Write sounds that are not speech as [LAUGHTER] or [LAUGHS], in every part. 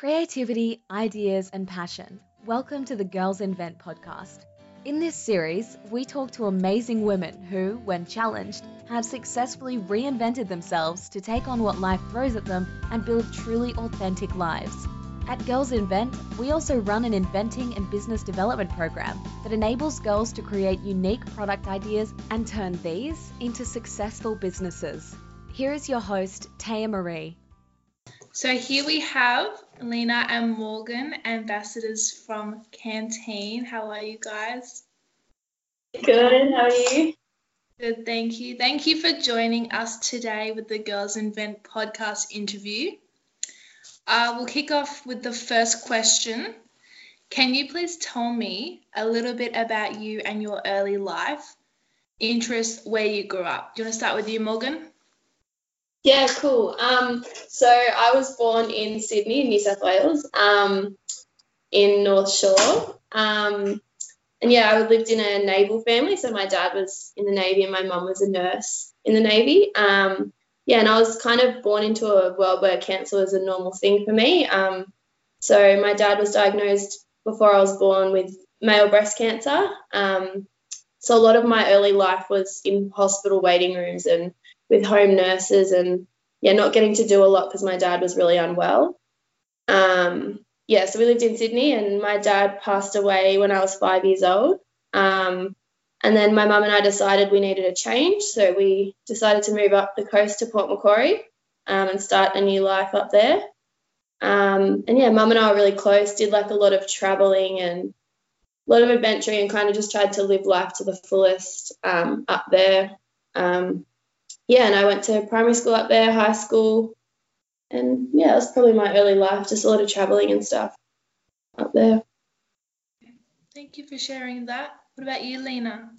Creativity, ideas, and passion. Welcome to the Girls Invent podcast. In this series, we talk to amazing women who, when challenged, have successfully reinvented themselves to take on what life throws at them and build truly authentic lives. At Girls Invent, we also run an inventing and business development program that enables girls to create unique product ideas and turn these into successful businesses. Here is your host, Taya Marie. So here we have Lena and Morgan, ambassadors from Canteen. How are you guys? Good, how are you? Good, thank you. Thank you for joining us today with the Girls Invent podcast interview. Uh, we'll kick off with the first question. Can you please tell me a little bit about you and your early life, interests, where you grew up? Do you want to start with you, Morgan? Yeah, cool. Um, so I was born in Sydney, New South Wales, um, in North Shore. Um, and yeah, I lived in a naval family. So my dad was in the Navy and my mum was a nurse in the Navy. Um, yeah, and I was kind of born into a world where cancer was a normal thing for me. Um, so my dad was diagnosed before I was born with male breast cancer. Um, so a lot of my early life was in hospital waiting rooms and with home nurses and yeah, not getting to do a lot because my dad was really unwell. Um, yeah, so we lived in Sydney and my dad passed away when I was five years old. Um, and then my mum and I decided we needed a change. So we decided to move up the coast to Port Macquarie um, and start a new life up there. Um, and yeah, mum and I were really close, did like a lot of traveling and a lot of adventuring and kind of just tried to live life to the fullest um, up there. Um, yeah, and I went to primary school up there, high school, and yeah, it was probably my early life, just a lot of traveling and stuff up there. Thank you for sharing that. What about you, Lena?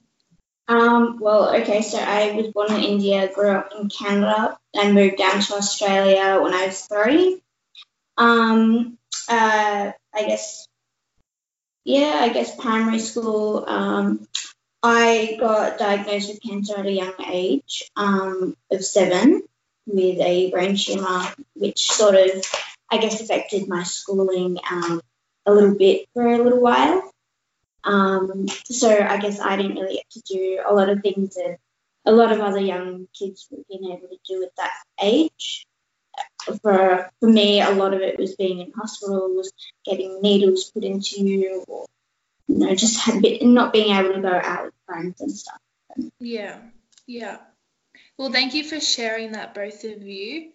Um, well, okay, so I was born in India, grew up in Canada, and moved down to Australia when I was three. Um, uh, I guess, yeah, I guess primary school. Um, I got diagnosed with cancer at a young age um, of seven with a brain tumor, which sort of, I guess, affected my schooling um, a little bit for a little while. Um, so I guess I didn't really get to do a lot of things that a lot of other young kids would have been able to do at that age. For, for me, a lot of it was being in hospitals, getting needles put into you, or you know, just had bit, not being able to go out with friends and stuff. Yeah, yeah. Well, thank you for sharing that, both of you.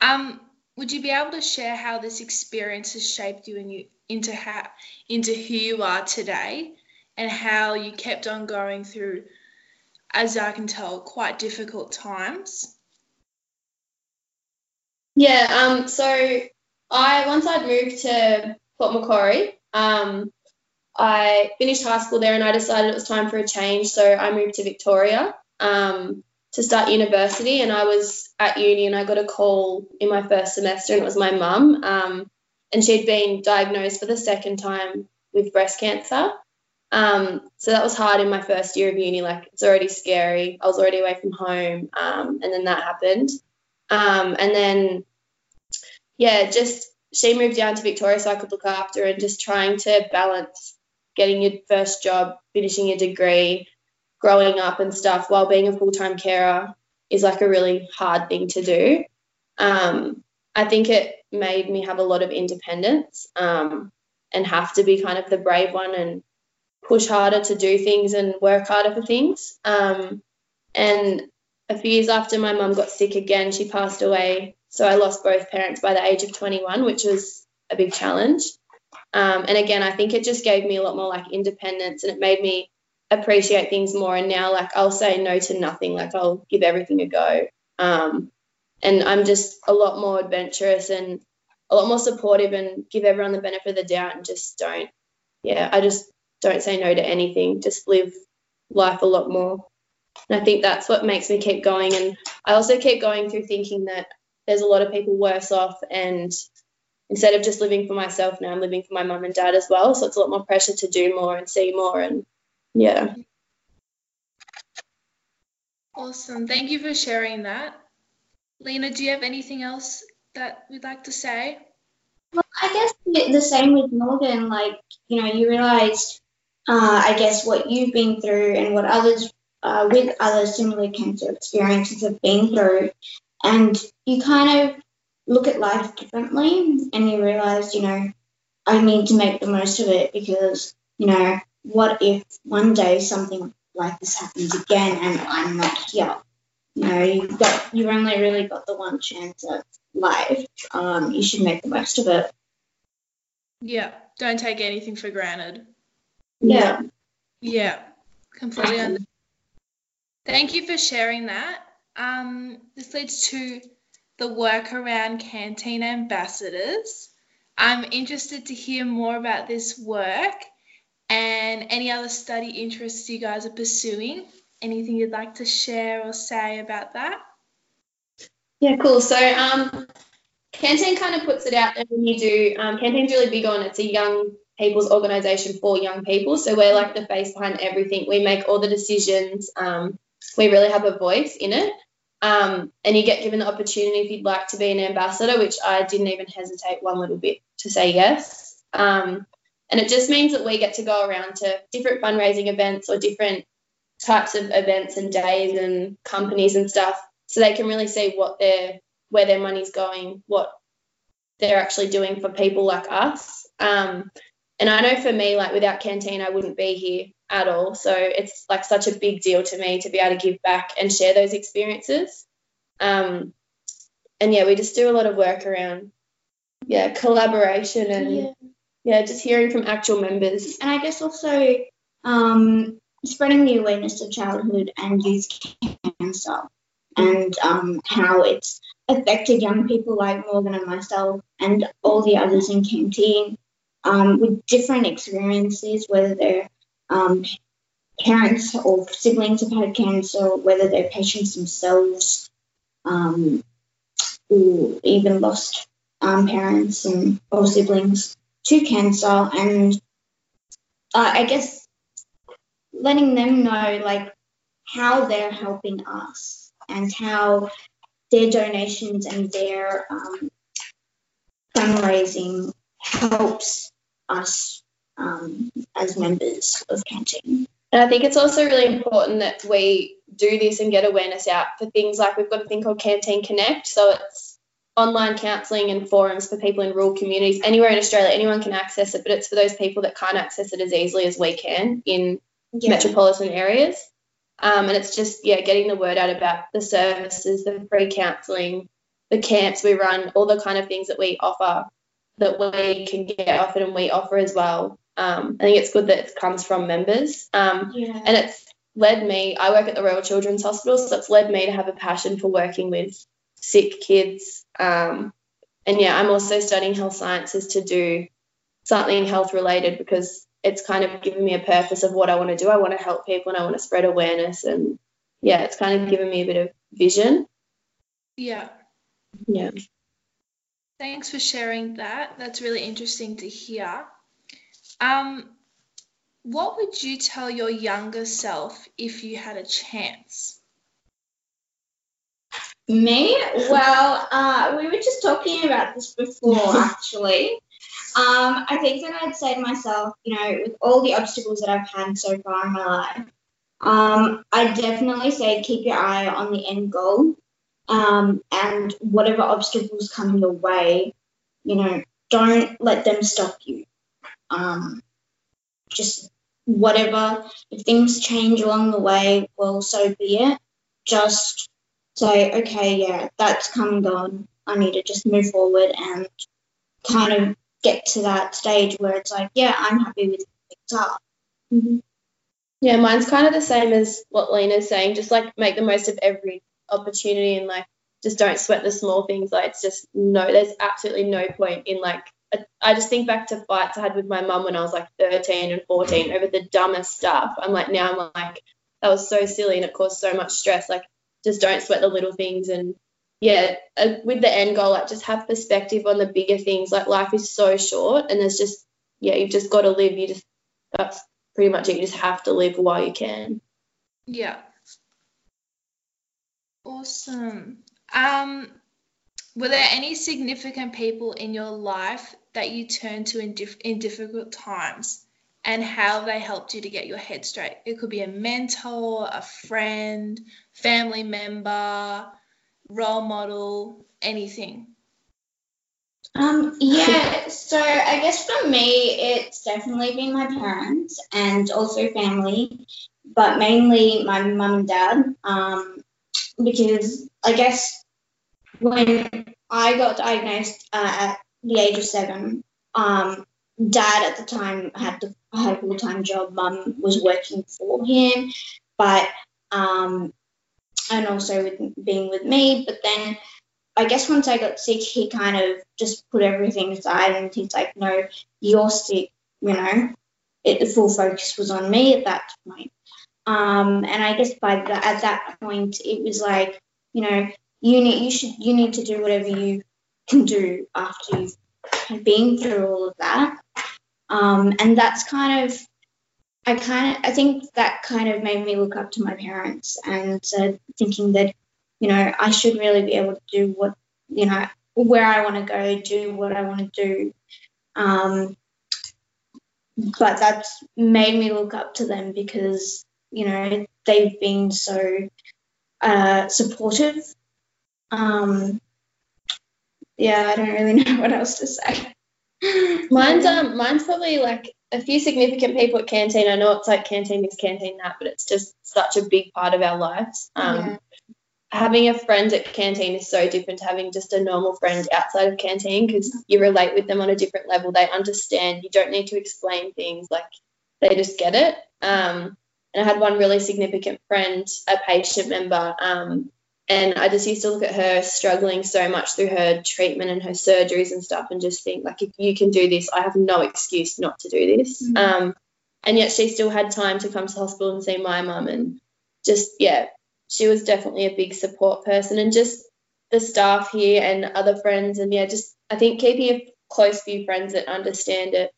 Um, would you be able to share how this experience has shaped you and you into how into who you are today, and how you kept on going through, as I can tell, quite difficult times? Yeah. Um. So I once I'd moved to Port Macquarie. Um, I finished high school there and I decided it was time for a change. So I moved to Victoria um, to start university. And I was at uni and I got a call in my first semester and it was my mum. Um, and she'd been diagnosed for the second time with breast cancer. Um, so that was hard in my first year of uni. Like it's already scary. I was already away from home. Um, and then that happened. Um, and then, yeah, just she moved down to Victoria so I could look after and just trying to balance getting your first job, finishing your degree, growing up and stuff while being a full time carer is like a really hard thing to do. Um, I think it made me have a lot of independence um, and have to be kind of the brave one and push harder to do things and work harder for things. Um, and a few years after my mum got sick again, she passed away. So I lost both parents by the age of 21, which was a big challenge. Um, and again, I think it just gave me a lot more like independence and it made me appreciate things more. And now, like, I'll say no to nothing, like, I'll give everything a go. Um, and I'm just a lot more adventurous and a lot more supportive and give everyone the benefit of the doubt and just don't, yeah, I just don't say no to anything, just live life a lot more. And I think that's what makes me keep going. And I also keep going through thinking that there's a lot of people worse off and instead of just living for myself now, I'm living for my mum and dad as well. So it's a lot more pressure to do more and see more. And yeah. Awesome. Thank you for sharing that. Lena, do you have anything else that we'd like to say? Well, I guess the same with Morgan. Like, you know, you realize, uh, I guess, what you've been through and what others uh, with other similar cancer experiences have been through. And you kind of look at life differently and you realize, you know, I need to make the most of it because, you know, what if one day something like this happens again and I'm not here? You know, you've got you've only really got the one chance at life. Um, you should make the most of it. Yeah, don't take anything for granted. Yeah. Yeah, completely understand. Thank you for sharing that. Um, this leads to the work around canteen ambassadors. I'm interested to hear more about this work and any other study interests you guys are pursuing. Anything you'd like to share or say about that? Yeah, cool. So, um, Canteen kind of puts it out there when you do. Um, Canteen's really big on it's a young people's organisation for young people. So we're like the face behind everything. We make all the decisions. Um, we really have a voice in it. Um, and you get given the opportunity if you'd like to be an ambassador, which I didn't even hesitate one little bit to say yes. Um, and it just means that we get to go around to different fundraising events or different types of events and days and companies and stuff, so they can really see what their where their money's going, what they're actually doing for people like us. Um, and I know for me, like without Canteen, I wouldn't be here at all. So it's like such a big deal to me to be able to give back and share those experiences. Um, and yeah, we just do a lot of work around, yeah, collaboration and yeah, yeah just hearing from actual members. And I guess also um, spreading the awareness of childhood and youth cancer and um, how it's affected young people like Morgan and myself and all the others in Canteen um, with different experiences, whether they're um, parents or siblings have had cancer, whether they're patients themselves, um, or even lost um, parents and or siblings to cancer, and uh, I guess letting them know like how they're helping us and how their donations and their um, fundraising helps us um, as members of Canteen. And I think it's also really important that we do this and get awareness out for things like we've got a thing called Canteen Connect. So it's online counselling and forums for people in rural communities. Anywhere in Australia, anyone can access it, but it's for those people that can't access it as easily as we can in yeah. metropolitan areas. Um, and it's just, yeah, getting the word out about the services, the free counselling, the camps we run, all the kind of things that we offer that we can get offered and we offer as well. Um, I think it's good that it comes from members. Um, yeah. And it's led me, I work at the Royal Children's Hospital, so it's led me to have a passion for working with sick kids. Um, and yeah, I'm also studying health sciences to do something health related because it's kind of given me a purpose of what I want to do. I want to help people and I want to spread awareness. And yeah, it's kind of given me a bit of vision. Yeah. Yeah. Thanks for sharing that. That's really interesting to hear. Um, what would you tell your younger self if you had a chance? Me? Well, uh, we were just talking about this before, [LAUGHS] actually. Um, I think that I'd say to myself, you know, with all the obstacles that I've had so far in my life, um, I'd definitely say keep your eye on the end goal um, and whatever obstacles come in your way, you know, don't let them stop you. Um, just whatever, if things change along the way, well, so be it. Just say, okay, yeah, that's come and gone. I need to just move forward and kind of get to that stage where it's like, yeah, I'm happy with things. Mm-hmm. Yeah, mine's kind of the same as what Lena's saying. Just like make the most of every opportunity and like just don't sweat the small things. Like it's just no, there's absolutely no point in like. I just think back to fights I had with my mum when I was like 13 and 14 over the dumbest stuff. I'm like now I'm like that was so silly and it caused so much stress. Like just don't sweat the little things and yeah, uh, with the end goal, like just have perspective on the bigger things. Like life is so short, and there's just yeah, you've just got to live. You just that's pretty much it. You just have to live while you can. Yeah. Awesome. Um, were there any significant people in your life that you turn to in, dif- in difficult times and how they helped you to get your head straight. It could be a mentor, a friend, family member, role model, anything. Um, yeah, so I guess for me, it's definitely been my parents and also family, but mainly my mum and dad. Um, because I guess when I got diagnosed uh, at the age of seven, um, dad at the time had the had a full time job. Mum was working for him, but um, and also with being with me. But then I guess once I got sick, he kind of just put everything aside and he's like, no, you're sick, you know. It, the full focus was on me at that point. Um, and I guess by the, at that point, it was like, you know, you need you should you need to do whatever you can do after you've been through all of that. Um, and that's kind of I kind of I think that kind of made me look up to my parents and thinking that you know I should really be able to do what you know where I want to go, do what I want to do. Um, but that's made me look up to them because you know they've been so uh, supportive. Um, yeah, I don't really [LAUGHS] know what else to say. Mine's um mine's probably like a few significant people at canteen. I know it's like canteen this, canteen that, but it's just such a big part of our lives. Um, Yeah. Having a friend at canteen is so different to having just a normal friend outside of canteen because you relate with them on a different level. They understand. You don't need to explain things. Like they just get it. Um, and I had one really significant friend, a patient member, um, and I just used to look at her struggling so much through her treatment and her surgeries and stuff, and just think like, if you can do this, I have no excuse not to do this. Mhm. Um, and yet she still had time to come to the hospital and see my mum, and just yeah, she was definitely a big support person, and just the staff here and other friends, and yeah, just I think keeping a close few friends that understand it,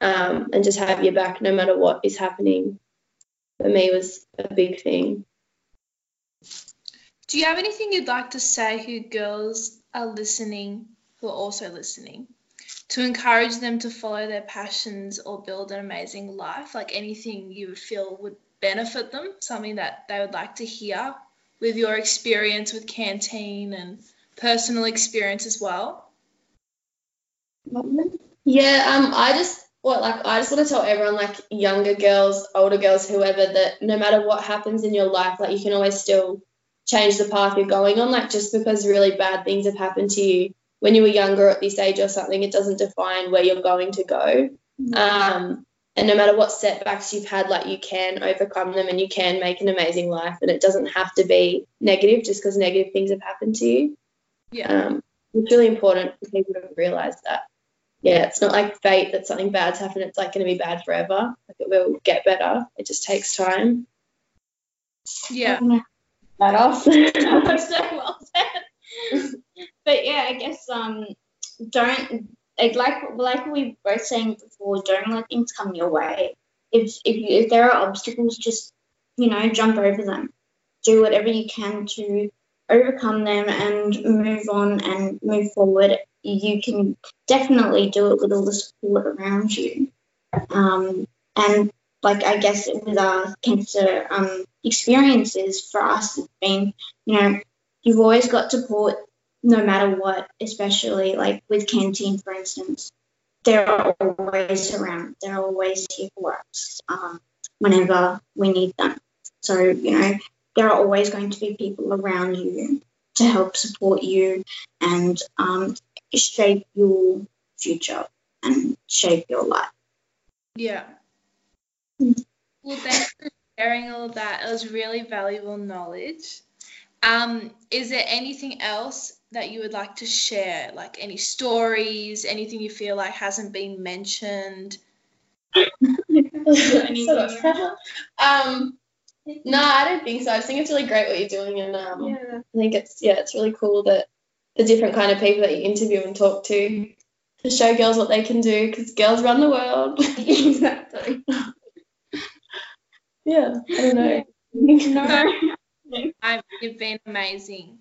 um, and just have your back no matter what is happening, for me was a big thing. Do you have anything you'd like to say who girls are listening, who are also listening, to encourage them to follow their passions or build an amazing life? Like anything you would feel would benefit them, something that they would like to hear with your experience with Canteen and personal experience as well? Yeah, um, I just what like I just want to tell everyone, like younger girls, older girls, whoever, that no matter what happens in your life, like you can always still change the path you're going on. Like just because really bad things have happened to you when you were younger at this age or something, it doesn't define where you're going to go. Um, and no matter what setbacks you've had, like you can overcome them and you can make an amazing life. And it doesn't have to be negative just because negative things have happened to you. Yeah. Um, it's really important for people to realize that. Yeah, it's not like fate that something bad's happened. It's like going to be bad forever. Like it will get better. It just takes time. Yeah. That off. that was so [LAUGHS] well said. but yeah, I guess um, don't like like like we were saying before. Don't let things come your way. If if you, if there are obstacles, just you know jump over them. Do whatever you can to overcome them and move on and move forward. You can definitely do it with all the support around you. Um, and like I guess with our cancer um, experiences for us, it's been you know you've always got support no matter what, especially like with canteen for instance. They're always around. They're always here for us um, whenever we need them. So you know there are always going to be people around you to help support you and um, shape your future and shape your life. Yeah. Mm. Well, thanks for sharing all of that. It was really valuable knowledge. Um, is there anything else that you would like to share? Like any stories, anything you feel like hasn't been mentioned? [LAUGHS] um, no, I don't think so. I just think it's really great what you're doing, and um, Yeah. I think it's yeah, it's really cool that the different kind of people that you interview and talk to to show girls what they can do because girls run the world. [LAUGHS] exactly. [LAUGHS] yeah, I don't know. [LAUGHS] No. You've been amazing.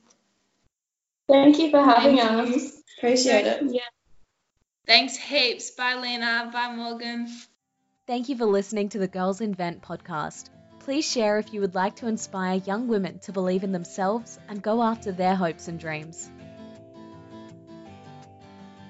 Thank you for having Thank us. Appreciate it. Yeah. Thanks heaps. Bye, Lena. Bye, Morgan. Thank you for listening to the Girls Invent podcast. Please share if you would like to inspire young women to believe in themselves and go after their hopes and dreams.